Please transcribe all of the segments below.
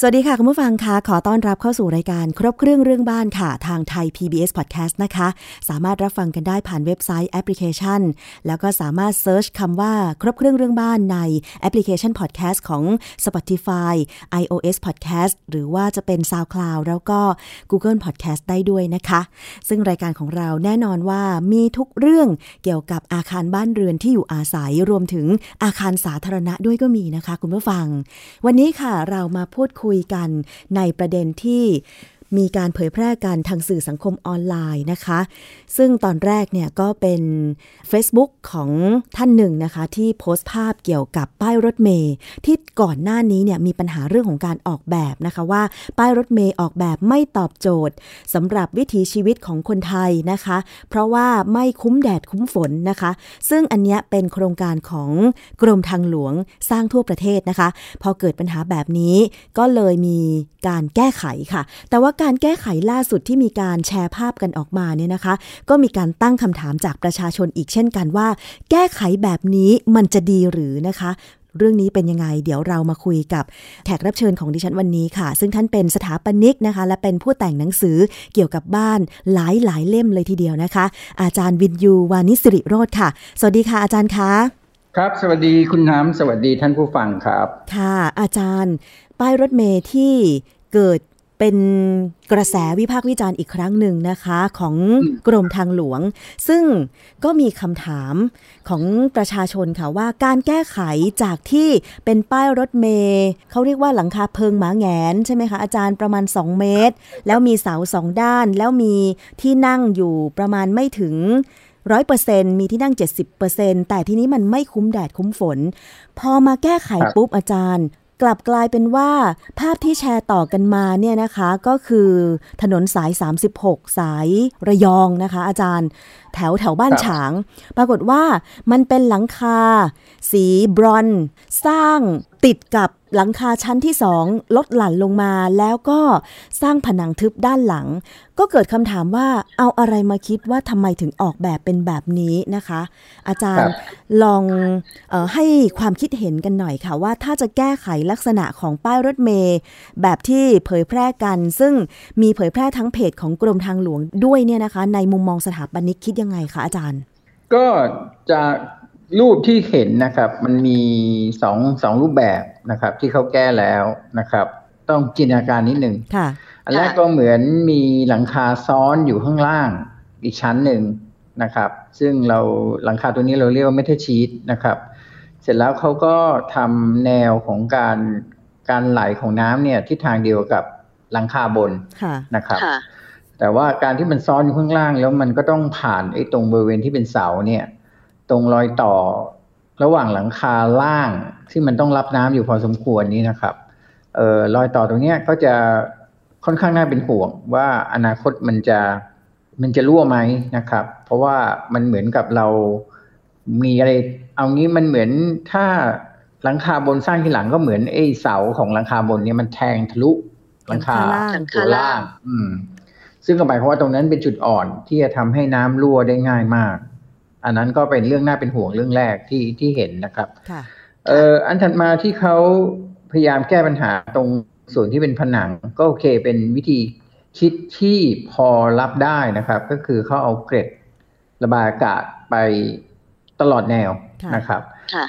สวัสดีค่ะ คุณผู้ฟังคะขอต้อนรับเข้าสู่รายการครบเครื่องเรื่องบ้านค่ะ ทางไทย PBS Podcast นะคะ สามารถรับฟังกันได้ผ่านเว็บไซต์แอปพลิเคชัน แล้วก็สามารถ search คำว่าครบเครื่องเรื่องบ้านในแอปพลิเคชัน Podcast ของ Spotify iOS Podcast หรือว่าจะเป็น SoundCloud แล้วก็ Google Podcast ได้ด้วยนะคะ ซึ่งรายการของเราแน่นอนว่ามีทุกเรื่องเกี่ยวกับอาคารบ้านเรือนที่อยู่อาศัยรวมถึงอาคารสาธารณะด้วยก็มีนะคะ คุณผู้ฟัง วันนี้ค่ะเรามาพูดคุยคุยกันในประเด็นที่ มีการเผยแพร่กันทางสื่อสังคมออนไลน์นะคะ ซึ่งตอนแรกเนี่ยก็เป็น Facebook ของท่านหนึ่งนะคะ ที่โพสต์ภาพเกี่ยวกับป้ายรถเมย์ที่ก่อนหน้านี้เนี่ยมีปัญหาเรื่องของการออกแบบนะคะว่าป้ายรถเมย์ออกแบบไม่ตอบโจทย์สำหรับวิถีชีวิตของคนไทยนะคะ เพราะว่าไม่คุ้มแดดคุ้มฝนนะคะ ซึ่งอันนี้เป็นโครงการของกรมทางหลวงสร้างทั่วประเทศนะคะ พอเกิดปัญหาแบบนี้ก็เลยมีการแก้ไขค่ะ แต่ว่าการแก้ไขล่าสุดที่มีการแชร์ภาพกันออกมาเนี่ยนะคะ ก็มีการตั้งคำถามจากประชาชนอีกเช่นกันว่า แก้ไขแบบนี้มันจะดีหรือนะคะเรื่องนี้เป็นยังไง เดี๋ยวเรามาคุยกับแขกรับเชิญของดิฉันวันนี้ค่ะ ซึ่งท่านเป็นสถาปนิกนะคะ และเป็นผู้แต่งหนังสือเกี่ยวกับบ้านหลายหลายเล่มเลยทีเดียวนะคะ อาจารย์วินยูวานิสิริโรธค่ะ สวัสดีค่ะอาจารย์คะครับ สวัสดีคุณน้ำสวัสดีท่านผู้ฟังครับ ค่ะ อาจารย์ ป้ายรถเมย์ที่เกิด เป็นกระแสวิพากษ์วิจารณ์อีกครั้งหนึ่งนะคะของกรมทางหลวง ซึ่งก็มีคำถามของประชาชนค่ะว่าการแก้ไขจากที่เป็นป้ายรถเมย์เขาเรียกว่าหลังคาเพิงหมาแงนใช่ไหมคะอาจารย์ประมาณ 2 เมตร แล้วมีเสาสองด้าน แล้วมีที่นั่งอยู่ประมาณไม่ถึงร้อยเปอร์เซ็นมีที่นั่ง70%แต่ทีนี้มันไม่คุ้มแดดคุ้มฝน พอมาแก้ไขปุ๊บอาจารย์ กลับกลายเป็นว่าภาพที่แชร์ต่อกันมาเนี่ยนะคะก็คือถนนสาย 36 สายระยองนะคะ อาจารย์แถวแถวบ้านฉาง ปรากฏว่ามันเป็นหลังคา สีบรอน สร้างติดกับหลังคาชั้นที่สองลดหลั่นลงมาแล้วก็สร้างผนังทึบด้านหลัง ก็เกิดคำถามว่าเอาอะไรมาคิดว่าทำไมถึงออกแบบเป็นแบบนี้นะคะ อาจารย์ลองออให้ความคิดเห็นกันหน่อยค่ะ ว่าถ้าจะแก้ไขลักษณะของป้ายรถเมย์แบบที่เผยแพร่กัน ซึ่งมีเผยแพร่ทั้งเพจของกรมทางหลวงด้วยเนี่ยนะคะ ในมุมมองสถาปนิกคิดยังไงคะอาจารย์ ก็จะ รูปที่เห็นนะครับ มันมีสองสองรูปแบบนะครับ ที่เขาแก้แล้วนะครับ ต้องจินตนาการนิดหนึ่งอันแรกก็เหมือนมีหลังคาซ้อนอยู่ข้างล่างอีกชั้นหนึ่งนะครับ ซึ่งเราหลังคาตัวนี้เราเรียกว่าเมทัลชีตนะครับ เสร็จแล้วเขาก็ทำแนวของการการไหลของน้ำเนี่ยทิศทางเดียวกับหลังคาบนนะครับแต่ว่าการที่มันซ้อนอยู่ข้างล่างแล้วมันก็ต้องผ่านไอ้ตรงบริเวณที่เป็นเสาเนี่ย ตรงรอยต่อ ระหว่างหลังคาล่างที่มันต้องรับน้ำอยู่พอสมควรนี้นะครับเอ่อรอยต่อตรงเนี้ยก็จะค่อนข้างน่าเป็นห่วง ว่าอนาคตมันจะมันจะรั่วไหมนะครับ เพราะว่ามันเหมือนกับเรามีอะไร เอางี้มันเหมือนถ้าหลังคาบนสร้างที่หลังก็เหมือนไอ้เสาของหลังคาบนเนี่ยมันแทงทะลุหลังคาตัวล่าง อืม ซึ่งก็หมายความว่าตรงนั้นเป็นจุดอ่อนที่จะทำให้น้ำรั่วได้ง่ายมาก อันนั้นก็เป็นเรื่องน่าเป็นห่วงเรื่องแรกที่ที่เห็นนะครับเอ่ออันถัดมาที่เขาพยายามแก้ปัญหาตรงส่วนที่เป็นผนัง ก็โอเคเป็นวิธีคิดที่พอรับได้นะครับ ก็คือเขาเอาเกร็ดระบายอากาศไปตลอดแนวนะครับ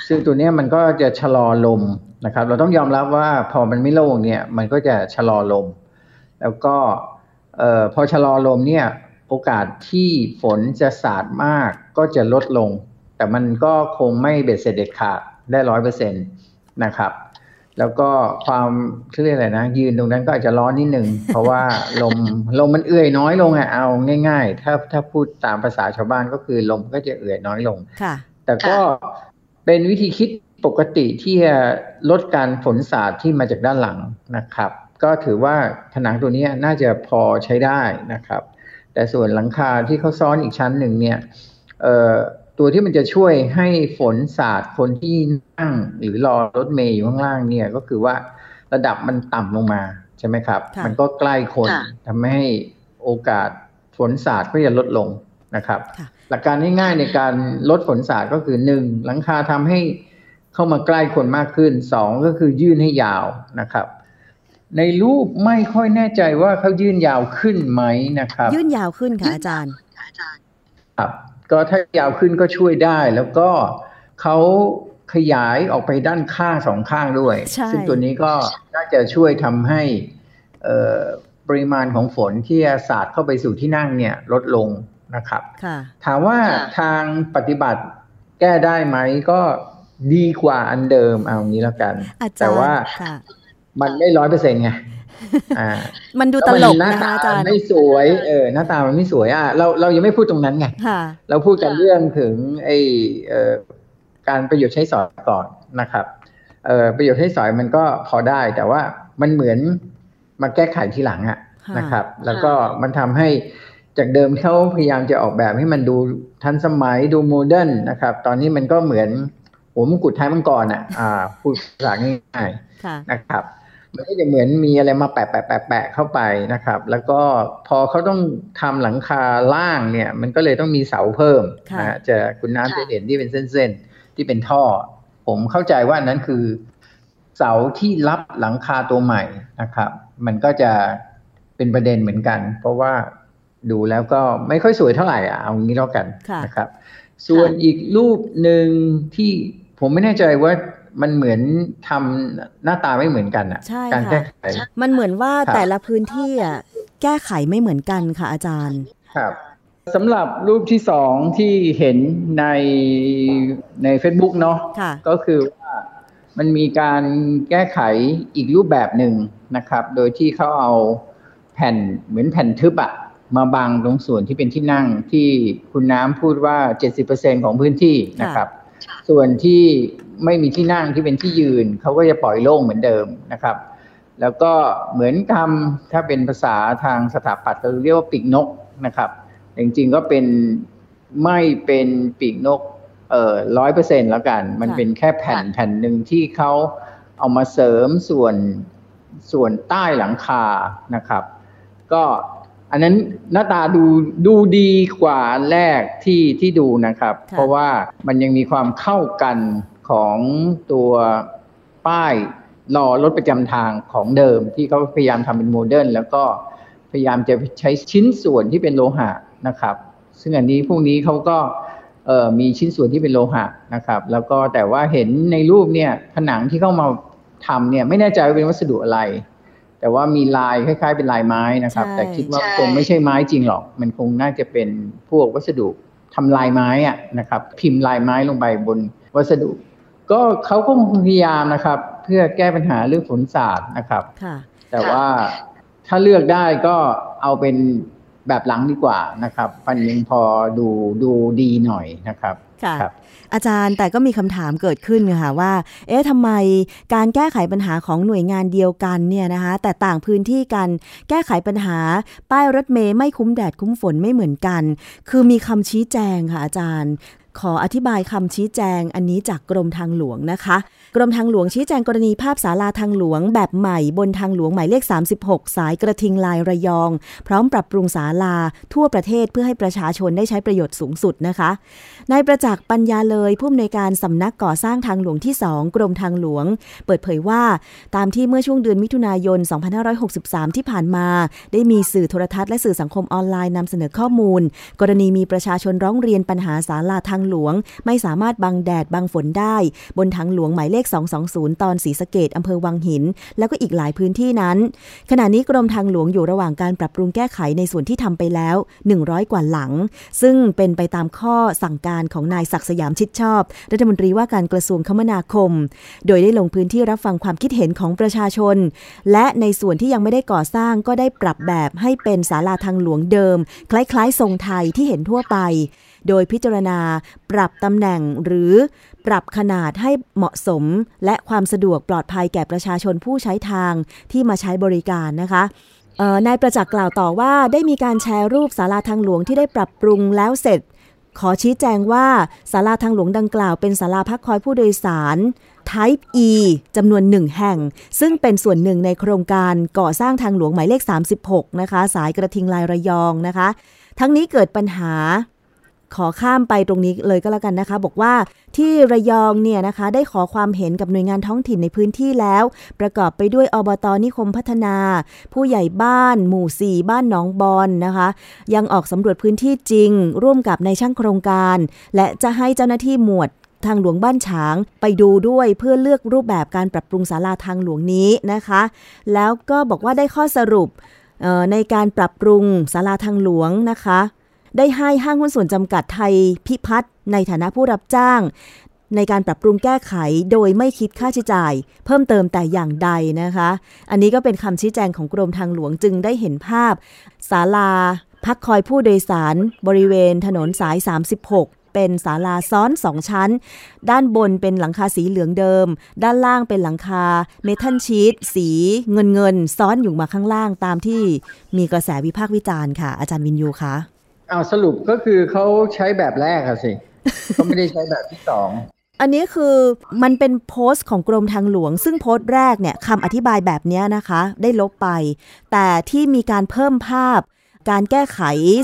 ซึ่งตัวนี้มันก็จะชะลอลมนะครับ เราต้องยอมรับว่าพอมันไม่โล่งเนี่ยมันก็จะชะลอลม แล้วก็ออพอชะลอลมเนี่ยโอกาสที่ฝนจะสาดมาก ก็จะลดลง แต่มันก็คงไม่เบ็ดเสร็จเด็ดขาดได้ร้อยเปอร์เซ็นตนะครับแล้วก็ความเรียกอะไรนะ ยืนตรงนั้นก็อาจจะร้อนนิดนึง เพราะว่าลมลมมันเอื่อยน้อยลงอะเอาง่าย ๆ ถ้าถ้าพูดตามภาษาชาวบ้านก็คือลมก็จะเอื่อยน้อยลงค่ะ แต่ก็เป็นวิธีคิดปกติที่จะลดการฝนสาดที่มาจากด้านหลังนะครับ ก็ถือว่าผนังตัวนี้น่าจะพอใช้ได้นะครับ แต่ส่วนหลังคาที่เขาซ้อนอีกชั้นหนึ่งเนี่ย ตัวที่มันจะช่วยให้ฝนสาดคนที่นั่งหรือรอรถเมย์อยู่ข้างล่างเนี่ยก็คือว่าระดับมันต่ำลงมาใช่ไหมครับ มันก็ใกล้คนทำให้โอกาสฝนสาดก็จะลดลงนะครับ หลักการง่ายๆในการลดฝนสาดก็คือหนึ่งหลังคาทำให้เข้ามาใกล้คนมากขึ้นสองก็คือยื่นให้ยาวนะครับ ในรูปไม่ค่อยแน่ใจว่าเขายื่นยาวขึ้นไหมนะครับ ยื่นยาวขึ้นค่ะอาจารย์ครับ ก็ถ้ายาวขึ้นก็ช่วยได้ แล้วก็เขาขยายออกไปด้านข้างสองข้างด้วย ซึ่งตัวนี้ก็น่าจะช่วยทำให้ปริมาณของฝนที่จะสาดเข้าไปสู่ที่นั่งเนี่ยลดลงนะครับถามว่าทางปฏิบัติแก้ได้ไหมก็ดีกว่าอันเดิมเอางี้แล้วกัน แต่ว่ามันไม่ร้อยเปอร์เซ็นต์ไง มันดูตลกนะคะอาจารย์ไม่สวยเออหน้าตามันไม่สวยอะเราเรายังไม่พูดตรงนั้นไงเราพูดกันเรื่องถึงไอเอ่อการประโยชน์ใช้สอยก่อนนะครับเอ่อประโยชน์ใช้สอยมันก็พอได้ แต่ว่ามันเหมือนมาแก้ไขทีหลังอะนะครับ แล้วก็มันทำให้จากเดิมเขาพยายามจะออกแบบให้มันดูทันสมัยดูโมเดิร์นนะครับ ตอนนี้มันก็เหมือนหัวมงกุฎท้ายมังกรอะอ่าพูดภาษาง่ายๆนะครับ มันก็จะเหมือนมีอะไรมาแปะแปะแปะแปะเข้าไปนะครับ แล้วก็พอเขาต้องทำหลังคาล่างเนี่ย มันก็เลยต้องมีเสาเพิ่มนะจะคุณน้ำจะเห็นที่เป็นเส้นๆที่เป็นท่อ ผมเข้าใจว่านั้นคือ เสาที่รับหลังคาตัวใหม่นะครับ มันก็จะเป็นประเด็นเหมือนกัน เพราะว่าดูแล้วก็ไม่ค่อยสวยเท่าไหร่อะเอางี้แล้วกันนะครับ ส่วนอีกรูปหนึ่งที่ผมไม่แน่ใจว่า มันเหมือนทำหน้าตาไม่เหมือนกันอะการแก้ไขมันเหมือนว่าแต่ละพื้นที่อะแก้ไขไม่เหมือนกันค่ะอาจารย์ครับสำหรับรูปที่สองที่เห็นในใน Facebook เนาะะก็คือว่ามันมีการแก้ไขอีกรูปแบบหนึ่งนะครับ โดยที่เขาเอาแผ่นเหมือนแผ่นทึบอะมาบังตรงส่วนที่เป็นที่นั่งที่คุณน้ำพูดว่า 70%ของพื้นที่นะครับ ส่วนที่ไม่มีที่นั่งที่เป็นที่ยืนเขาก็จะปล่อยโล่งเหมือนเดิมนะครับ แล้วก็เหมือนทำถ้าเป็นภาษาทางสถาปัตย์เราเรียกว่าปีกนกนะครับจริงๆก็เป็นไม่เป็นปีกนกเอ่อร้อยเปอร์เซ็นต์แล้วกัน มันเป็นแค่แผ่นแผ่นหนึ่งที่เขาเอามาเสริมส่วนส่วนใต้หลังคานะครับ ก็ อันนั้นหน้าตาดูดูดีกว่าแรกที่ที่ดูนะครับ เพราะว่ามันยังมีความเข้ากันของตัวป้ายรอรถประจำทางของเดิมที่เขาพยายามทำเป็น modern แล้วก็พยายามจะใช้ชิ้นส่วนที่เป็นโลหะนะครับ ซึ่งอันนี้พวกนี้เขาก็มีชิ้นส่วนที่เป็นโลหะนะครับ แล้วก็แต่ว่าเห็นในรูปเนี่ยผนังที่เข้ามาทำเนี่ยไม่แน่ใจว่าเป็นวัสดุอะไร แต่ว่ามีลายคล้าย ๆ เป็นลายไม้นะครับ แต่คิดว่าคงไม่ใช่ไม้จริงหรอก มันคงน่าจะเป็นพวกวัสดุทำลายไม้อะนะครับ พิมพ์ลายไม้ลงไปบนวัสดุ ก็เขาก็พยายามนะครับ เพื่อแก้ปัญหาเรื่องฝนสาดนะครับแต่ว่าถ้าเลือกได้ก็เอาเป็นแบบหลังดีกว่านะครับมันยังพอดูดูดีหน่อยนะครับ ค่ะอาจารย์แต่ก็มีคำถามเกิดขึ้นค่ะว่า เอ๊ะทำไมการแก้ไขปัญหาของหน่วยงานเดียวกันเนี่ยนะคะแต่ต่างพื้นที่กันแก้ไขปัญหา ป้ายรถเมย์ไม่คุ้มแดดคุ้มฝนไม่เหมือนกัน คือมีคำชี้แจงค่ะอาจารย์ ขออธิบายคำชี้แจงอันนี้จากกรมทางหลวงนะคะ กรมทางหลวงชี้แจงกรณีภาพศาลาทางหลวง แบบใหม่บนทางหลวงหมายเลข 36 สายกระทิงลายระยอง พร้อมปรับปรุงศาลาทั่วประเทศเพื่อให้ประชาชนได้ใช้ประโยชน์สูงสุดนะคะนายประจักษ์ปัญญาเลยผู้อำนวยการสำนักก่อสร้างทางหลวงที่ 2 กรมทางหลวง เปิดเผยว่าตามที่เมื่อช่วงเดือนมิถุนายน 2563 ที่ผ่านมา ได้มีสื่อโทรทัศน์และสื่อสังคมออนไลน์นำเสนอข้อมูล กรณีมีประชาชนร้องเรียนปัญหาศาลาทางหลวง ไม่สามารถบังแดดบังฝนได้ บนทางหลวงหมายเลข 220 ตอนศรีสะเกดอำเภอวังหิน แล้วก็อีกหลายพื้นที่นั้น ขณะนี้กรมทางหลวงอยู่ระหว่างการปรับปรุงแก้ไขในส่วนที่ทำไปแล้ว 100 กว่าหลัง ซึ่งเป็นไปตามข้อสั่งการของนายศักสยามชิดชอบ รัฐมนตรีว่าการกระทรวงคมนาคม โดยได้ลงพื้นที่รับฟังความคิดเห็นของประชาชน และในส่วนที่ยังไม่ได้ก่อสร้างก็ได้ปรับแบบให้เป็นศาลาทางหลวงเดิม คล้ายๆ ทรงไทยที่เห็นทั่วไป โดยพิจารณาปรับตำแหน่งหรือปรับขนาดให้เหมาะสม และความสะดวกปลอดภัยแก่ประชาชนผู้ใช้ทางที่มาใช้บริการนะคะนายประจักษ์กล่าวต่อว่าได้มีการแชร์รูปศาลาทางหลวงที่ได้ปรับปรุงแล้วเสร็จ ขอชี้แจงว่าศาลาทางหลวงดังกล่าวเป็นศาลาพักคอยผู้โดยสาร Type E จำนวนหนึ่งแห่ง ซึ่งเป็นส่วนหนึ่งในโครงการก่อสร้างทางหลวงหมายเลข 36 นะคะ สายกระทิงลายระยองนะคะ ทั้งนี้เกิดปัญหา ขอข้ามไปตรงนี้เลยก็แล้วกันนะคะ บอกว่าที่ระยองเนี่ยนะคะได้ขอความเห็นกับหน่วยงานท้องถิ่นในพื้นที่แล้ว ประกอบไปด้วยอบตนิคมพัฒนา ผู้ใหญ่บ้าน หมู่สี่บ้านหนองบอนนะคะ ยังออกสำรวจพื้นที่จริง ร่วมกับในช่างโครงการ และจะให้เจ้าหน้าที่หมวดทางหลวงบ้านฉางไปดูด้วยเพื่อเลือกรูปแบบการปรับปรุงศาลาทางหลวงนี้นะคะ แล้วก็บอกว่าได้ข้อสรุปในการปรับปรุงศาลาทางหลวงนะคะ ได้ให้ห้างหุ้นส่วนจำกัดไทยพิพัฒน์ในฐานะผู้รับจ้าง ในการปรับปรุงแก้ไขโดยไม่คิดค่าใช้จ่าย เพิ่มเติมแต่อย่างใดนะคะ อันนี้ก็เป็นคำชี้แจงของกรมทางหลวงจึงได้เห็นภาพศาลาพักคอยผู้โดยสารบริเวณถนนสาย 36เป็นศาลาซ้อนสองชั้น ด้านบนเป็นหลังคาสีเหลืองเดิม ด้านล่างเป็นหลังคาเมทัลชีตสีเงินเงินซ้อนอยู่มาข้างล่างตามที่มีกระแสวิพากษ์วิจารณ์ค่ะ อาจารย์วินยูคะ เอาสรุปก็คือเขาใช้แบบแรกอะสิเขาไม่ได้ใช้แบบที่สองอันนี้คือมันเป็นโพสต์ของกรมทางหลวง ซึ่งโพสต์แรกเนี่ยคำอธิบายแบบนี้นะคะ ได้ลบไป แต่ที่มีการเพิ่มภาพ การแก้ไข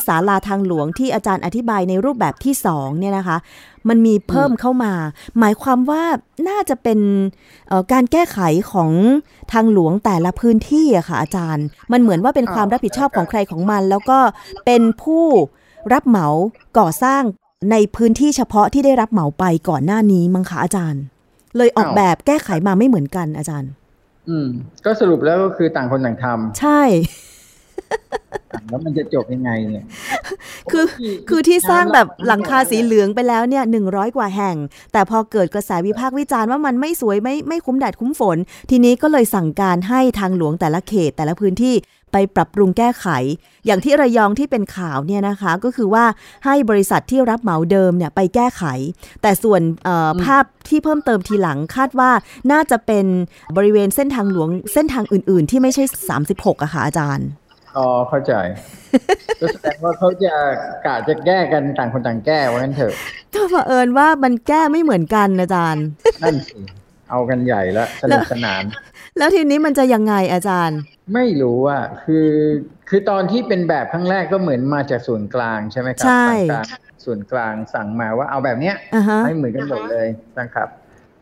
สาลาทางหลวงที่อาจารย์อธิบายในรูปแบบที่สองเนี่ยนะคะ มันมีเพิ่มเข้ามา หมายความว่าน่าจะเป็นการแก้ไขของทางหลวงแต่ละพื้นที่อะค่ะอาจารย์ มันเหมือนว่าเป็นความรับผิดชอบของใครของมัน แล้วก็เป็นผู้รับเหมาก่อสร้างในพื้นที่เฉพาะที่ได้รับเหมาไปก่อนหน้านี้มั้งคะอาจารย์ เลยออกแบบแก้ไขมาไม่เหมือนกันอาจารย์ อืม ก็สรุปแล้วก็คือต่างคนต่างทำใช่ แล้วมันจะจบยังไงเนี่ย คือคือที่สร้างแบบหลังคาสีเหลืองไปแล้วเนี่ยหนึ่งร้อยกว่าแห่ง แต่พอเกิดกระแสวิพากษ์วิจารณ์ว่ามันไม่สวยไม่ไม่คุ้มแดดคุ้มฝน ทีนี้ก็เลยสั่งการให้ทางหลวงแต่ละเขตแต่ละพื้นที่ไปปรับปรุงแก้ไข อย่างที่ระยองที่เป็นข่าวเนี่ยนะคะ ก็คือว่าให้บริษัทที่รับเหมาเดิมเนี่ยไปแก้ไข แต่ส่วนภาพที่เพิ่มเติมทีหลังคาดว่าน่าจะเป็นบริเวณเส้นทางหลวงเส้นทางอื่น ๆ ที่ไม่ใช่ 36อะค่ะอาจารย์ อ๋อเข้าใจก็แสดงว่าเขาจะกะจะแก้กันต่างคนต่างแก้ว่างั้นเถอะก็เผอิญว่ามันแก้ไม่เหมือนกันอาจารย์นั่นสิเอากันใหญ่แล้วสนุกสนาน แล้วทีนี้มันจะยังไงอาจารย์ ไม่รู้อะคือคือตอนที่เป็นแบบครั้งแรกก็เหมือนมาจากส่วนกลางใช่ไหมครับใช่ส่วนกลางสั่งมาว่าเอาแบบเนี้ยให้เหมือนกันหมดเลยนะครับ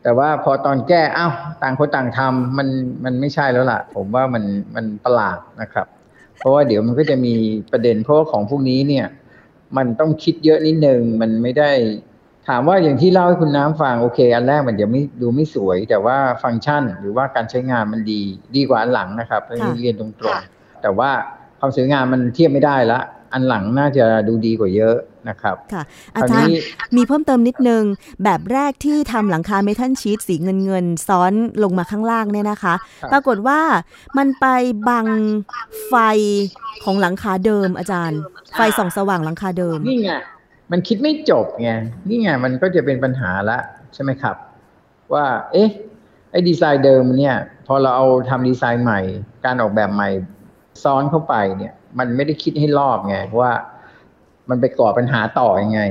แต่ว่าพอตอนแก้อ้าวต่างคนต่างทำมันมันไม่ใช่แล้วล่ะ ผมว่ามันมันประหลาดนะครับ เพราะว่าเดี๋ยวมันก็จะมีประเด็นเพราะว่าของพวกนี้เนี่ย มันต้องคิดเยอะนิดนึงมันไม่ได้ ถามว่าอย่างที่เล่าให้คุณน้ำฟังโอเค อันแรกมันจะไม่ดูไม่สวย แต่ว่าฟังก์ชันหรือว่าการใช้งานมันดีดีกว่าอันหลังนะครับเรียนตรงๆแต่ว่าความสวยงามมันเทียบไม่ได้ละ อันหลังน่าจะดูดีกว่าเยอะนะครับค่ะอาจารย์มีเพิ่มเติมนิดนึง แบบแรกที่ทำหลังคาเมทัลชีตสีเงินเงินซ้อนลงมาข้างล่างเนี่ยนะคะ ปรากฏว่ามันไปบังไฟของหลังคาเดิมอาจารย์ ไฟส่องสว่างหลังคาเดิม นี่ไงมันคิดไม่จบไงนี่ไงมันก็จะเป็นปัญหาละใช่ไหมครับ ว่า เอ๊ะไอ้ดีไซน์เดิมเนี่ย พอเราเอาทำดีไซน์ใหม่ การออกแบบใหม่ ซ้อนเข้าไปเนี่ย มันไม่ได้คิดให้รอบไงว่ามันไปก่อปัญหาต่ออยังไง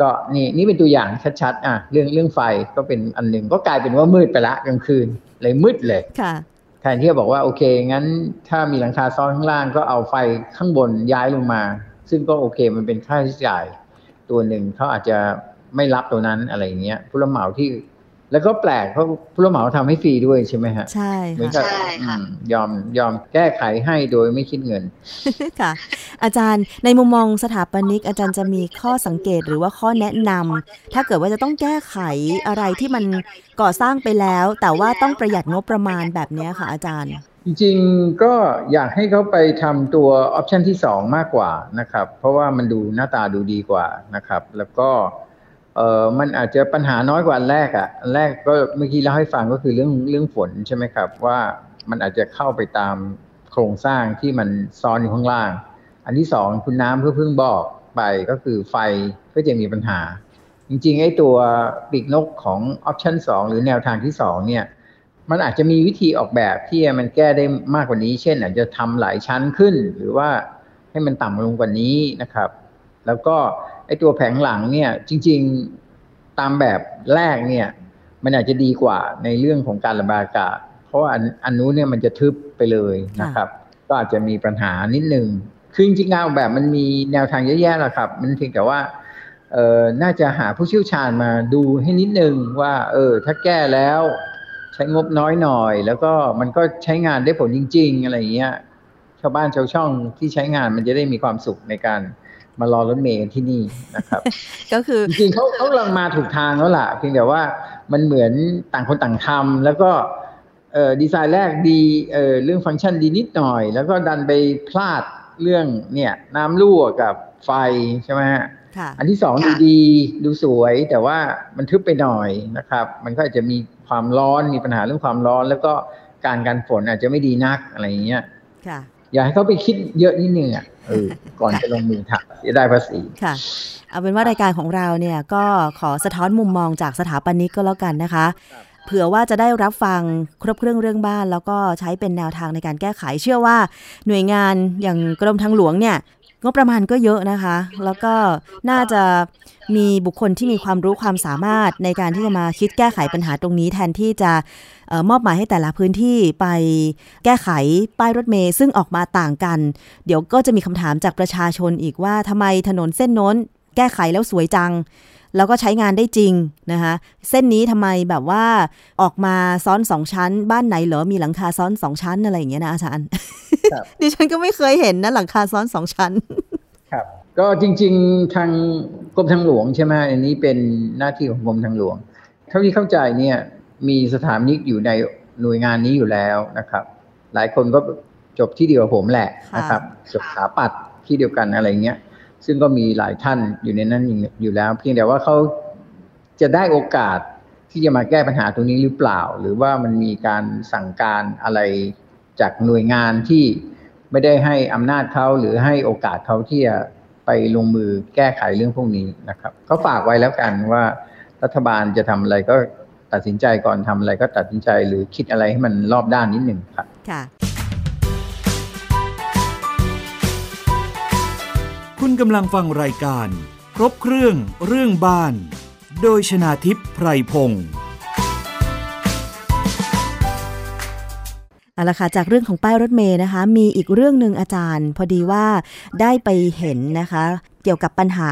ก็นี่นี่เป็นตัวอย่างชัดๆอะเรื่องเรื่องไฟก็เป็นอันหนึ่งก็กลายเป็นว่ามืดไปละกลางคืน เลยมืดเลยค่ะแทนที่จะบอกว่าโอเค งั้นถ้ามีหลังคาซ้อนข้างล่างก็เอาไฟข้างบนย้ายลงมา ซึ่งก็โอเคมันเป็นค่าใช้จ่าย ตัวหนึ่งเขาอาจจะไม่รับตัวนั้นอะไรเงี้ยผู้รับเหมาที่ แล้วก็แปลกเพราะผู้รับเหมาทำให้ฟรีด้วยใช่ไหมฮะใช่ค่ะยอมยอมแก้ไขให้โดยไม่คิดเงินค่ะ อาจารย์ในมุมมองสถาปนิก อาจารย์จะมีข้อสังเกตหรือว่าข้อแนะนำถ้าเกิดว่าจะต้องแก้ไขอะไรที่มันก่อสร้างไปแล้ว แต่ว่าต้องประหยัดงบประมาณแบบนี้ค่ะ อาจารย์ จริงๆก็อยากให้เขาไปทำตัวออปชันที่สองมากกว่านะครับ เพราะว่ามันดูหน้าตาดูดีกว่านะครับ แล้วก็ เออมันอาจจะปัญหาน้อยกว่าอันแรกอะ่ะอันแรกก็เมื่อกี้เล่าให้ฟังก็คือเรื่องเรื่องฝนใช่ไหมครับ ว่ามันอาจจะเข้าไปตามโครงสร้างที่มันซ้อนอยู่ข้างล่าง อันที่สองคุณน้ำเพื่อเพิ่งบอกไปก็คือไฟก็จะมีปัญหา จริงๆไอ้ตัวปีกนกของออปชันสองหรือแนวทางที่สองเนี่ย มันอาจจะมีวิธีออกแบบที่มันแก้ได้มากกว่านี้ เช่น อาจจะทำหลายชั้นขึ้น หรือว่าให้มันต่ำลงกว่านี้นะครับ แล้วก็ ตัวแผงหลังเนี่ย จริง ๆตามแบบแรกเนี่ย มันอาจจะดีกว่าในเรื่องของการระบายอากาศ เพราะว่าอันนู้นเนี่ยมันจะทึบไปเลยนะครับ ก็อาจจะมีปัญหานิดนึงคือจริงๆงานแบบมันมีแนวทางเยอะแยะแหละครับ มันเพียงแต่ว่าเออน่าจะหาผู้เชี่ยวชาญมาดูให้นิดนึงว่า เออ ถ้าแก้แล้วใช้งบน้อยหน่อย แล้วก็มันก็ใช้งานได้ผลจริง ๆ อะไรอย่างเงี้ยชาวบ้านชาวช่องที่ใช้งานมันจะได้มีความสุขในการ มารอรถเมล์ที่นี่นะครับ ก็คือจริงๆเขาเขากำลังมาถูกทางแล้วล่ะ เพียงแต่ว่ามันเหมือนต่างคนต่างทำแล้วก็เออดีไซน์แรกดีเออเรื่องฟังก์ชันดีนิดหน่อย แล้วก็ดันไปพลาดเรื่องเนี่ยน้ำรั่วกับไฟใช่ไหมฮะอันที่สองดูดีดูสวย แต่ว่ามันทึบไปหน่อยนะครับ มันก็อาจจะมีความร้อนมีปัญหาเรื่องความร้อน แล้วก็การกันฝนอาจจะไม่ดีนักอะไรอย่างเงี้ยอยากให้เขาไปคิดเยอะนิดนึงอะ เออก่อนจะลงมือทำจะได้ภาษีค่ะ เอาเป็นว่ารายการของเราเนี่ยก็ขอสะท้อนมุมมองจากสถาปนิกก็แล้วกันนะคะเผื่อว่าจะได้รับฟังครบเครื่องเรื่องบ้าน แล้วก็ใช้เป็นแนวทางในการแก้ไขเชื่อว่า หน่วยงานอย่างกรมทางหลวงเนี่ย งบประมาณก็เยอะนะคะ แล้วก็น่าจะมีบุคคลที่มีความรู้ความสามารถในการที่จะมาคิดแก้ไขปัญหาตรงนี้ แทนที่จะออมอบหมายให้แต่ละพื้นที่ไปแก้ไขป้ายรถเมย์ซึ่งออกมาต่างกัน เดี๋ยวก็จะมีคำถามจากประชาชนอีกว่าทำไมถนนเส้นน้น แก้ไขแล้วสวยจัง แล้วก็ใช้งานได้จริงนะคะเส้นนี้ทำไมแบบว่าออกมาซ้อนสองชั้น บ้านไหนเหรอมีหลังคาซ้อนสองชั้นอะไรอย่างเงี้ยนะอาจารย์ดิฉันก็ไม่เคยเห็นนะหลังคาซ้อนสองชั้น ครับ ก็จริง ๆทางกรมทางหลวงใช่ไหมอันนี้เป็นหน้าที่ของกรมทางหลวง เท่าที่เข้าใจเนี่ยมีสถานิกอยู่ในหน่วยงานนี้อยู่แล้วนะครับ หลายคนก็จบที่เดียวกับผมแหละนะครับ จบสถาปัตย์ที่เดียวกันอะไรเงี้ย ซึ่งก็มีหลายท่านอยู่ในนั้นอยู่แล้ว เพียงแต่ว่าเขาจะได้โอกาสที่จะมาแก้ปัญหาตรงนี้หรือเปล่า หรือว่ามันมีการสั่งการอะไรจากหน่วยงานที่ไม่ได้ให้อำนาจเขาหรือให้โอกาสเขาที่จะไปลงมือแก้ไขเรื่องพวกนี้นะครับเขาฝากไว้แล้วกันว่ารัฐบาลจะทำอะไรก็ตัดสินใจก่อนทำอะไรก็ตัดสินใจหรือคิดอะไรให้มันรอบด้านนิดหนึ่งครับค่ะ คุณกำลังฟังรายการ ครบเครื่องเรื่องบ้าน โดยชนาทิพย์ไพรพงศ์เอาละค่ะจากเรื่องของป้ายรถเมย์นะคะ มีอีกเรื่องหนึ่งอาจารย์ พอดีว่าได้ไปเห็นนะคะ เกี่ยวกับปัญหา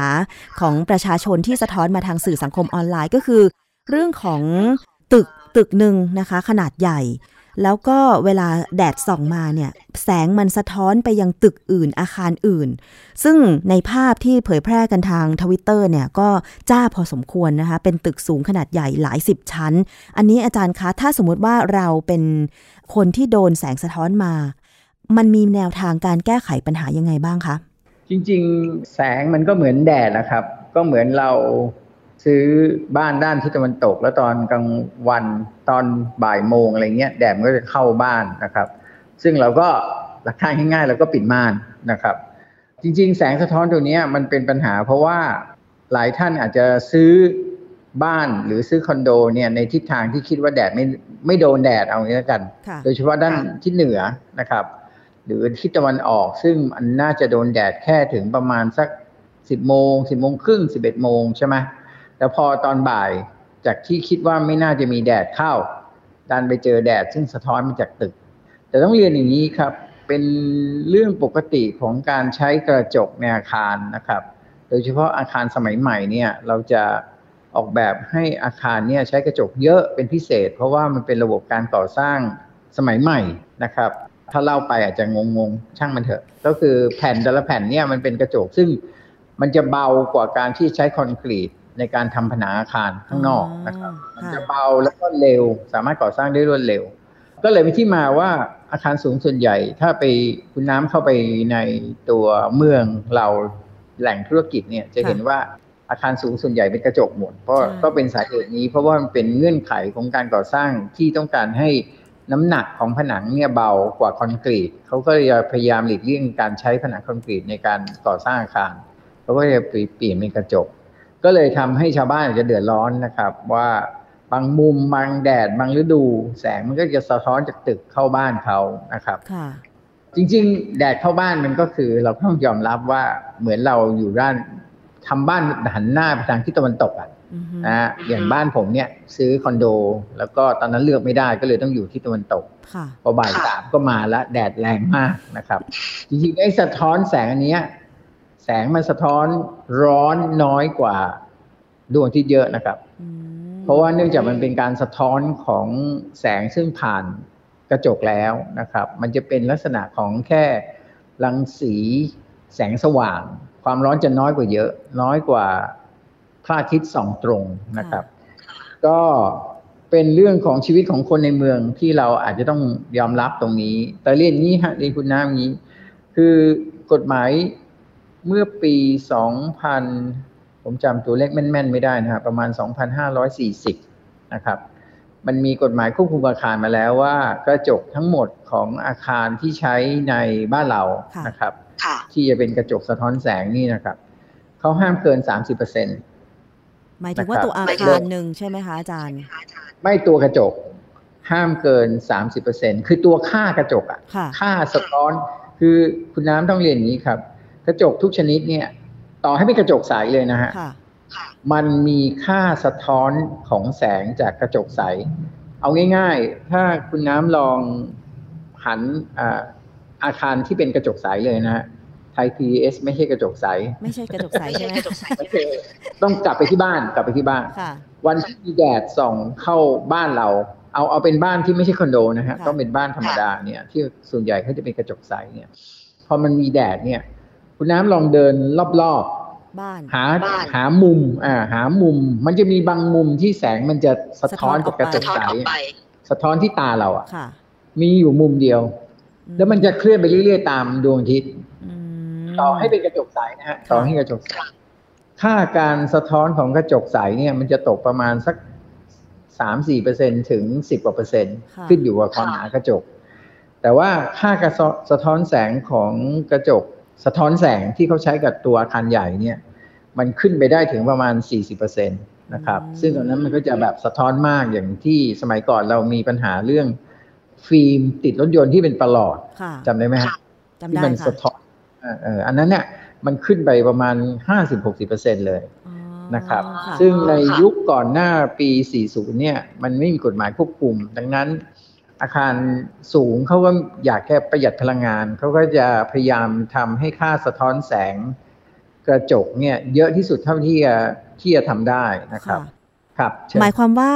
ของประชาชนที่สะท้อนมาทางสื่อสังคมออนไลน์ก็คือ เรื่องของตึกตึกหนึ่งนะคะ ขนาดใหญ่ แล้วก็เวลาแดดส่องมาเนี่ย แสงมันสะท้อนไปยังตึกอื่นอาคารอื่น ซึ่งในภาพที่เผยแพร่กันทางทวิตเตอร์เนี่ย ก็จ้าพอสมควรนะคะ เป็นตึกสูงขนาดใหญ่หลายสิบชั้น อันนี้อาจารย์คะ ถ้าสมมติว่าเราเป็นคนที่โดนแสงสะท้อนมา มันมีแนวทางการแก้ไขปัญหายังไงบ้างคะ จริง ๆ แสงมันก็เหมือนแดดนะครับ ก็เหมือนเรา ซื้อบ้านด้านทิศตะวันตก แล้วตอนกลางวันตอนบ่ายโมงอะไรเงี้ยแดดมันก็จะเข้าบ้านนะครับ ซึ่งเราก็หลักการง่ายๆเราก็ปิดม่านนะครับ จริง ๆ แสงสะท้อนตัวนี้มันเป็นปัญหา เพราะว่าหลายท่านอาจจะซื้อบ้านหรือซื้อคอนโดเนี่ยในทิศทางที่คิดว่าแดดไม่ไม่โดนแดดเอางี้แล้วกัน โดยเฉพาะด้านทิศเหนือนะครับ หรือทิศตะวันออก ซึ่งมันน่าจะโดนแดดแค่ถึงประมาณสักสิบโมงสิบโมงครึ่งสิบเอ็ดโมงใช่ไหม แต่พอตอนบ่ายจากที่คิดว่าไม่น่าจะมีแดดเข้าดันไปเจอแดดซึ่งสะท้อนมาจากตึก แต่ต้องเรียนอย่างนี้ครับ เป็นเรื่องปกติของการใช้กระจกในอาคารนะครับ โดยเฉพาะอาคารสมัยใหม่เนี่ยเราจะออกแบบให้อาคารเนี่ยใช้กระจกเยอะเป็นพิเศษ เพราะว่ามันเป็นระบบการก่อสร้างสมัยใหม่นะครับ ถ้าเล่าไปอาจจะงงๆ ช่างมันเถอะ ก็คือแผ่นแต่ละแผ่นเนี่ยมันเป็นกระจกซึ่งมันจะเบากว่าการที่ใช้คอนกรีต ในการทำผนังอาคารข้างนอกนะครับมันจะเบาแล้วก็เร็ว สามารถก่อสร้างได้รวดเร็ว ก็เลยเป็นที่มาว่าอาคารสูงส่วนใหญ่ ถ้าไปคุณน้ำเข้าไปในตัวเมืองเราแหล่งธุรกิจเนี่ยจะเห็นว่าอาคารสูงส่วนใหญ่เป็นกระจกหมดเพราะก็เป็นสาเหตุนี้ เพราะว่ามันเป็นเงื่อนไขของการก่อสร้างที่ต้องการให้น้ำหนักของผนังเนี่ยเบากว่าคอนกรีตเขาก็จะพยายามหลีกเลี่ยงการใช้ผนังคอนกรีตในการก่อสร้างอาคารเขาก็จะเปลี่ยนเป็นกระจก ก็เลยทำให้ชาวบ้านจะเดือดร้อนนะครับ ว่าบางมุมบางแดดบางฤดู แสงมันก็จะสะท้อนจากตึกเข้าบ้านเขานะครับจริง ๆ แดดเข้าบ้านมันก็คือ เราต้องยอมรับว่าเหมือนเราอยู่ด้านทำบ้านหันหน้าไปทางทิศตะวันตกอะนะอย่างบ้านผมเนี่ยซื้อคอนโด แล้วก็ตอนนั้นเลือกไม่ได้ก็เลยต้องอยู่ที่ตะวันตกพอบ่ายสามก็มาแล้วแดดแรงมากนะครับ จริงๆไอ้สะท้อนแสงอันนี้แส งมันสะท้อนร้อนน้อยกว่าดวงอาทิตย์เยอะนะครับ เพราะว่าเนื่องจากมันเป็นการสะท้อนของแสงซึ่งผ่านกระจกแล้วนะครับ มันจะเป็นลักษณะของแค่รังสีแสงสว่าง ความร้อนจะน้อยกว่าเยอะ น้อยกว่าพระอาทิตย์ส่องตรงนะครับ ก็เป็นเรื่องของชีวิตของคนในเมืองที่เราอาจจะต้องยอมรับตรงนี้ แต่เรียนนี้ฮะเรียนคุณน้ำนี้ คือกฎหมาย เมื่อปี 2000 ผมจำตัวเลขแม่นๆ ไม่ได้นะครับประมาณ 2,540 นะครับ มันมีกฎหมายควบคุมอาคารมาแล้วว่ากระจกทั้งหมดของอาคารที่ใช้ในบ้านเรานะครับที่จะเป็นกระจกสะท้อนแสงนี่นะครับเขาห้ามเกิน 30%เปอร์เซ็นต์หมายถึงว่าตัวอาคารหนึ่งใช่ไหมคะอาจารย์ ไม่ตัวกระจกห้ามเกินสามสิบเปอร์เซ็นคือตัวค่ากระจกอะค่าสะท้อนคือคุณน้ำต้องเรียนอย่างนี้ครับ กระจกทุกชนิดเนี่ย ต่อให้เป็นกระจกใสเลยนะฮะมันมีค่าสะท้อนของแสงจากกระจกใส เอาง่าย ๆ ถ้าคุณน้ำลองหันอาคารที่เป็นกระจกใสเลยนะฮะไทยพีเอสไม่ใช่กระจกใส ไม่ใช่กระจกใสใช่ไหมต้องกลับไปที่บ้านกลับไปที่บ้านวันที่มีแดดส่องเข้าบ้านเรา เอาเอาเป็นบ้านที่ไม่ใช่คอนโดนะฮะต้องเป็นบ้านธรรมดาเนี่ยที่ส่วนใหญ่เขาจะเป็นกระจกใสเนี่ยพอมันมีแดดเนี่ย คุณน้ำลองเดินรอบๆบ้านหาหามุม อ่า หามุม มันจะมีบางมุมที่แสงมันจะสะท้อนจากกระจกใสสะท้อนที่ตาเราอะมีอยู่มุมเดียว แล้วมันจะเคลื่อนไปเรื่อยๆตามดวงอาทิตย์ต่อให้เป็นกระจกใสนะฮะต่อให้กระจกใสค่าการสะท้อนของกระจกใสเนี่ยมันจะตกประมาณสักสามสี่เปอร์เซ็นถึงสิบกว่าเปอร์เซ็นต์ขึ้นอยู่กับความหนากระจก แต่ว่าค่ากระสะท้อนแสงของกระจก สะท้อนแสงที่เขาใช้กับตัวอาคารใหญ่เนี่ย มันขึ้นไปได้ถึงประมาณสี่สิบเปอร์เซ็นตนะครับ ซึ่งตรงนั้นมันก็จะแบบสะท้อนมากอย่างที่สมัยก่อนเรามีปัญหาเรื่อง ฟิล์มติดรถยนต์ที่เป็นประหลอดจำได้ไหมฮะที่มันสะท้อนอันนั้นเนี่ยมันขึ้นไปประมาณห้าสิบหกสิบเปอร์เซ็นเลยนะครับ ซึ่งในยุคก่อนหน้าปี 40 เนี่ย มันไม่มีกฎหมายควบคุม ดังนั้น อาคารสูงเขาก็อยากแค่ประหยัดพลังงานเขาก็จะพยายามทำให้ค่าสะท้อนแสงกระจกเนี่ยเยอะที่สุดเท่าที่จะที่จะทำได้นะครับครับ หมายความว่า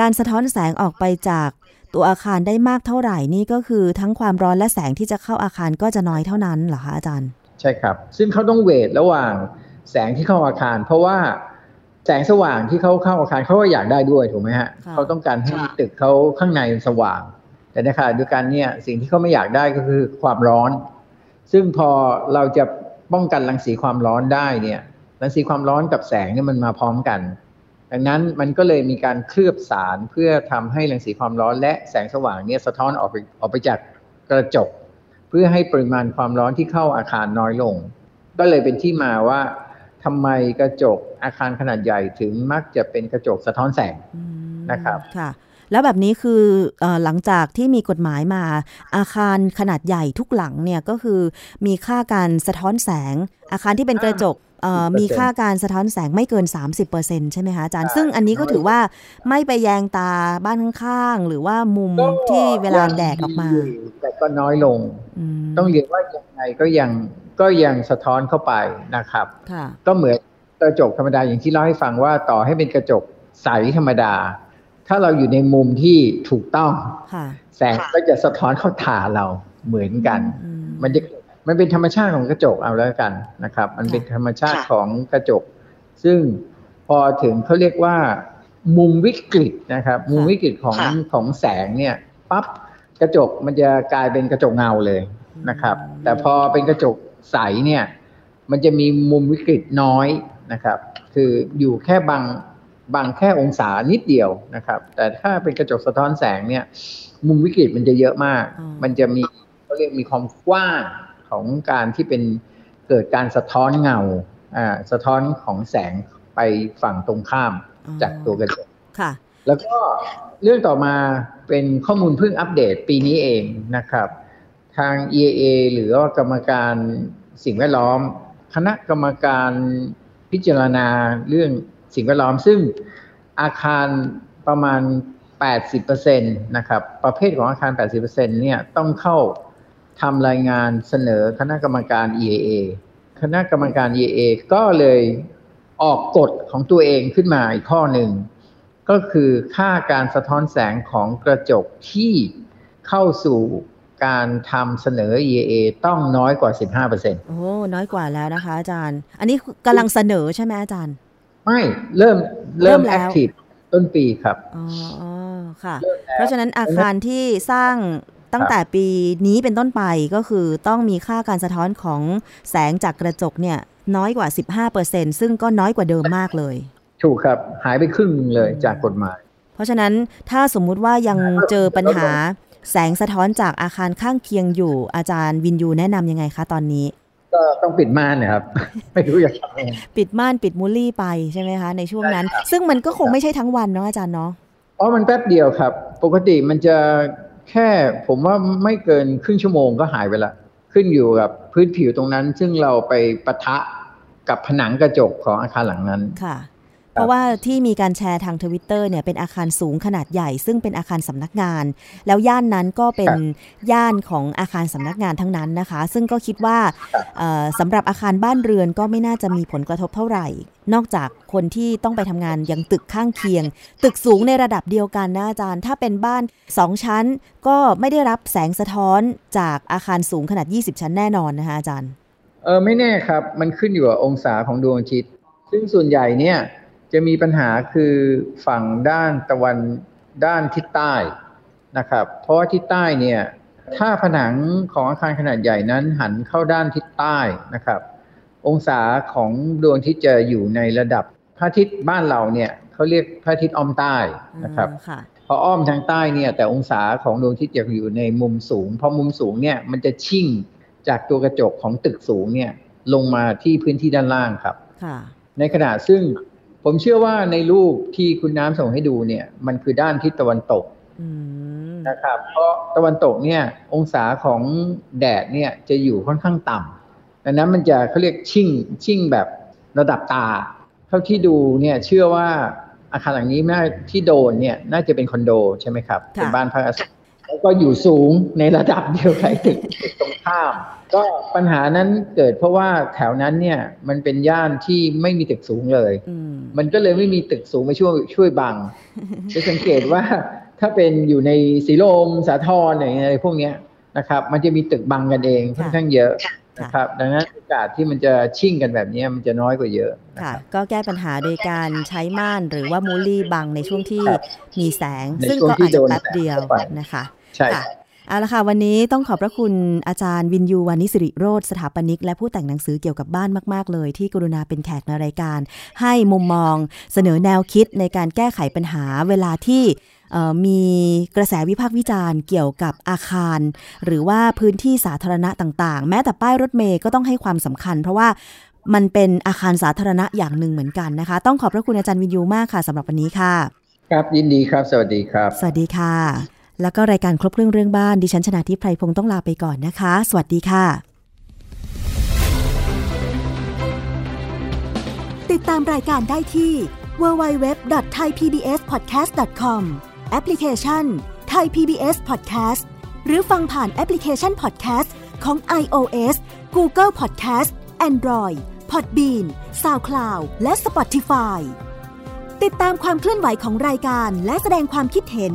การสะท้อนแสงออกไปจากตัวอาคารได้มากเท่าไหร่นี่ก็คือทั้งความร้อนและแสงที่จะเข้าอาคารก็จะน้อยเท่านั้นเหรอคะอาจารย์ ใช่ครับ ซึ่งเขาต้องเวทระหว่างแสงที่เข้าอาคาร เพราะว่าแสงสว่างที่เขาเข้าอาคารเขาก็อยากได้ด้วยถูกไหมฮะเขาต้องการให้ตึกเขาข้างในสว่าง แต่ในขณะเดียวกันเนี่ยสิ่งที่เขาไม่อยากได้ก็คือความร้อน ซึ่งพอเราจะป้องกันรังสีความร้อนได้เนี่ยรังสีความร้อนกับแสงเนี่ยมันมาพร้อมกัน ดังนั้นมันก็เลยมีการเคลือบสารเพื่อทำให้รังสีความร้อนและแสงสว่างเนี่ยสะท้อนออกไปออกไปจากกระจก เพื่อให้ปริมาณความร้อนที่เข้าอาคารน้อยลง ก็เลยเป็นที่มาว่าทำไมกระจกอาคารขนาดใหญ่ถึงมักจะเป็นกระจกสะท้อนแสงนะครับค่ะ แล้วแบบนี้คืออหลังจากที่มีกฎหมายมา อาคารขนาดใหญ่ทุกหลังเนี่ยก็คือมีค่าการสะท้อนแสง อาคารที่เป็นกระจกมีค่าการสะท้อนแสงไม่เกิน 30%ใช่ไหมคะอาจารย์ ซึ่งอันนี้ก็ถือว่าไม่ไปแยงตาบ้านข้างๆ หรือว่ามุมที่เวลาแดดออกมา แต่ก็น้อยลง ต้องเรียนว่ายังไงก็ยังก็ยังสะท้อนเข้าไปนะครับก็เหมือนกระจกธรรมดาอย่างที่เล่าให้ฟังว่าต่อให้เป็นกระจกใสธรรมดา ถ้าเราอยู่ในมุมที่ถูกต้องแสงก็จะสะท้อนเข้าตาเราเหมือนกัน มันจะมันเป็นธรรมชาติของกระจกเอาแล้วกันนะครับ มันเป็นธรรมชาติของกระจก ซึ่งพอถึงเขาเรียกว่ามุมวิกฤตนะครับ มุมวิกฤตของของแสงเนี่ยปั๊บกระจกมันจะกลายเป็นกระจกเงาเลยนะครับ แต่พอเป็นกระจกใสเนี่ย มันจะมีมุมวิกฤตน้อยนะครับ คืออยู่แค่บาง บางแค่องศานิดเดียวนะครับ แต่ถ้าเป็นกระจกสะท้อนแสงเนี่ย มุมวิกฤตมันจะเยอะมาก มันจะมีเขาเรียกมีความกว้างของการที่เป็นเกิดการสะท้อนเงาอ่าสะท้อนของแสงไปฝั่งตรงข้ามจากตัวกระจกค่ะ แล้วก็เรื่องต่อมาเป็นข้อมูลเพิ่งอัปเดตปีนี้เองนะครับ ทาง EAA หรือว่ากรรมการสิ่งแวดล้อม คณะกรรมการพิพิจารณาเรื่อง สิ่งแวดล้อม ซึ่งอาคารประมาณ 80%นะครับ ประเภทของอาคาร 80%เนี่ยต้องเข้าทำรายงานเสนอคณะกรรมการ EAA คณะกรรมการ EAA ก็เลยออกกฎของตัวเองขึ้นมาอีกข้อหนึ่ง ก็คือค่าการสะท้อนแสงของกระจกที่เข้าสู่การทำเสนอ EAA ต้องน้อยกว่า 15%โอ้ น้อยกว่าแล้วนะคะอาจารย์ อันนี้กำลังเสนอใช่ไหมอาจารย์ ไม่เริ่มเริ่มแอคทีฟต้นปีครับอ๋อค่ะ เพราะฉะนั้นอาคารที่สร้างตั้งแต่ปีนี้เป็นต้นไปก็คือต้องมีค่าการสะท้อนของแสงจากกระจกเนี่ยน้อยกว่า 15%ซึ่งก็น้อยกว่าเดิมมากเลย ถูกครับ หายไปครึ่งเลยจากกฎหมาย เพราะฉะนั้นถ้าสมมุติว่ายังเจอปัญหาแสงสะท้อนจากอาคารข้างเคียงอยู่อาจารย์วินยูแนะนำยังไงคะตอนนี้ ก็ต้องปิดม่านนะครับ ไม่รู้อยากทำยังไงปิดม่านปิดมูลลี่ไปใช่ไหมคะในช่วงนั้น ซึ่งมันก็คงไม่ใช่ทั้งวันเนาะอาจารย์เนาะอ๋อมันแป๊บเดียวครับ ปกติมันจะแค่ผมว่าไม่เกินครึ่งชั่วโมงก็หายไปละ ขึ้นอยู่กับพื้นผิวตรงนั้น ซึ่งเราไปปะทะกับผนังกระจกของอาคารหลังนั้นค่ะ เพราะว่าที่มีการแชร์ทางทวิตเตอร์เนี่ยเป็นอาคารสูงขนาดใหญ่ ซึ่งเป็นอาคารสำนักงาน แล้วย่านนั้นก็เป็นย่านของอาคารสำนักงานทั้งนั้นนะคะ ซึ่งก็คิดว่าสำหรับอาคารบ้านเรือนก็ไม่น่าจะมีผลกระทบเท่าไหร่ นอกจากคนที่ต้องไปทำงานยังตึกข้างเคียง ตึกสูงในระดับเดียวกันนะอาจารย์ ถ้าเป็นบ้านสองชั้นก็ไม่ได้รับแสงสะท้อนจากอาคารสูงขนาด 20 ชั้นแน่นอนนะคะอาจารย์เออไม่แน่ครับ มันขึ้นอยู่กับองศาของดวงอาทิตย์ ซึ่งส่วนใหญ่เนี่ย จะมีปัญหาคือฝั่งด้านตะวันด้านทิศใต้นะครับ เพราะว่าทิศใต้เนี่ยถ้าผนังของอาคารขนาดใหญ่นั้นหันเข้าด้านทิศใต้นะครับ องศาของดวงอาทิตย์จะอยู่ในระดับพระอาทิตย์บ้านเราเนี่ยเขาเรียกพระอาทิตย์อ้อมใต้นะครับพออ้อมทางใต้เนี่ยแต่องศาของดวงอาทิตย์จะอยู่ในมุมสูงพอมุมสูงเนี่ยมันจะชิ่งจากตัวกระจกของตึกสูงเนี่ยลงมาที่พื้นที่ด้านล่างครับในขณะซึ่ง ผมเชื่อว่าในรูปที่คุณน้ำส่งให้ดูเนี่ย มันคือด้านทิศตะวันตกนะครับ เพราะตะวันตกเนี่ย องศาของแดดเนี่ยจะอยู่ค่อนข้างต่ำดังนั้นมันจะเขาเรียกชิ่งชิ่งแบบระดับตา เท่าที่ดูเนี่ยเชื่อว่าอาคารหลังนี้น่าที่โดนเนี่ยน่าจะเป็นคอนโดใช่ไหมครับเป็นบ้านพักอาศัยแล้วก็อยู่สูงในระดับเดียวกับตึกตรงข้าม ก็ปัญหานั้นเกิดเพราะว่าแถวนั้นเนี่ยมันเป็นย่านที่ไม่มีตึกสูงเลย มันก็เลยไม่มีตึกสูงมาช่วยช่วยบังจะสังเกตว่าถ้าเป็นอยู่ในสีลมสาทรอะไรพวกนี้นะครับ มันจะมีตึกบังกันเองค่อนข้างเยอะนะครับดังนั้นโอกาสที่มันจะชิ่งกันแบบนี้มันจะน้อยกว่าเยอะค่ะก็แก้ปัญหาโดยการใช้ม่านหรือว่ามูลี่บังในช่วงที่มีแสง ซึ่งก็อาจจะแป๊บเดียวนะคะใช่ เอาละค่ะ วันนี้ต้องขอบพระคุณอาจารย์วินยูวานิสิริโรธสถาปนิก และผู้แต่งหนังสือเกี่ยวกับบ้านมากๆ เลยที่กรุณาเป็นแขกในรายการ ให้มุมมองเสนอแนวคิดในการแก้ไขปัญหาเวลาที่มีกระแสวิพากษ์วิจารณ์เกี่ยวกับอาคาร หรือว่าพื้นที่สาธารณะต่างๆ แม้แต่ป้ายรถเมย์ก็ต้องให้ความสำคัญ เพราะว่ามันเป็นอาคารสาธารณะอย่างหนึ่งเหมือนกันนะคะ ต้องขอบพระคุณอาจารย์วินยูมากค่ะสำหรับวันนี้ค่ะ ครับยินดีครับ สวัสดีครับ สวัสดีค่ะ แล้วก็รายการครบเรื่องเรื่องบ้าน ดิฉันชนะทิพไพรพงศ์ต้องลาไปก่อนนะคะ สวัสดีค่ะ ติดตามรายการได้ที่ www.thaipbspodcast.com แอปพลิเคชัน Thai PBS Podcast หรือฟังผ่านแอปพลิเคชัน Podcast ของ iOS Google Podcast Android Podbean SoundCloud และ Spotify ติดตามความเคลื่อนไหวของรายการและแสดงความคิดเห็น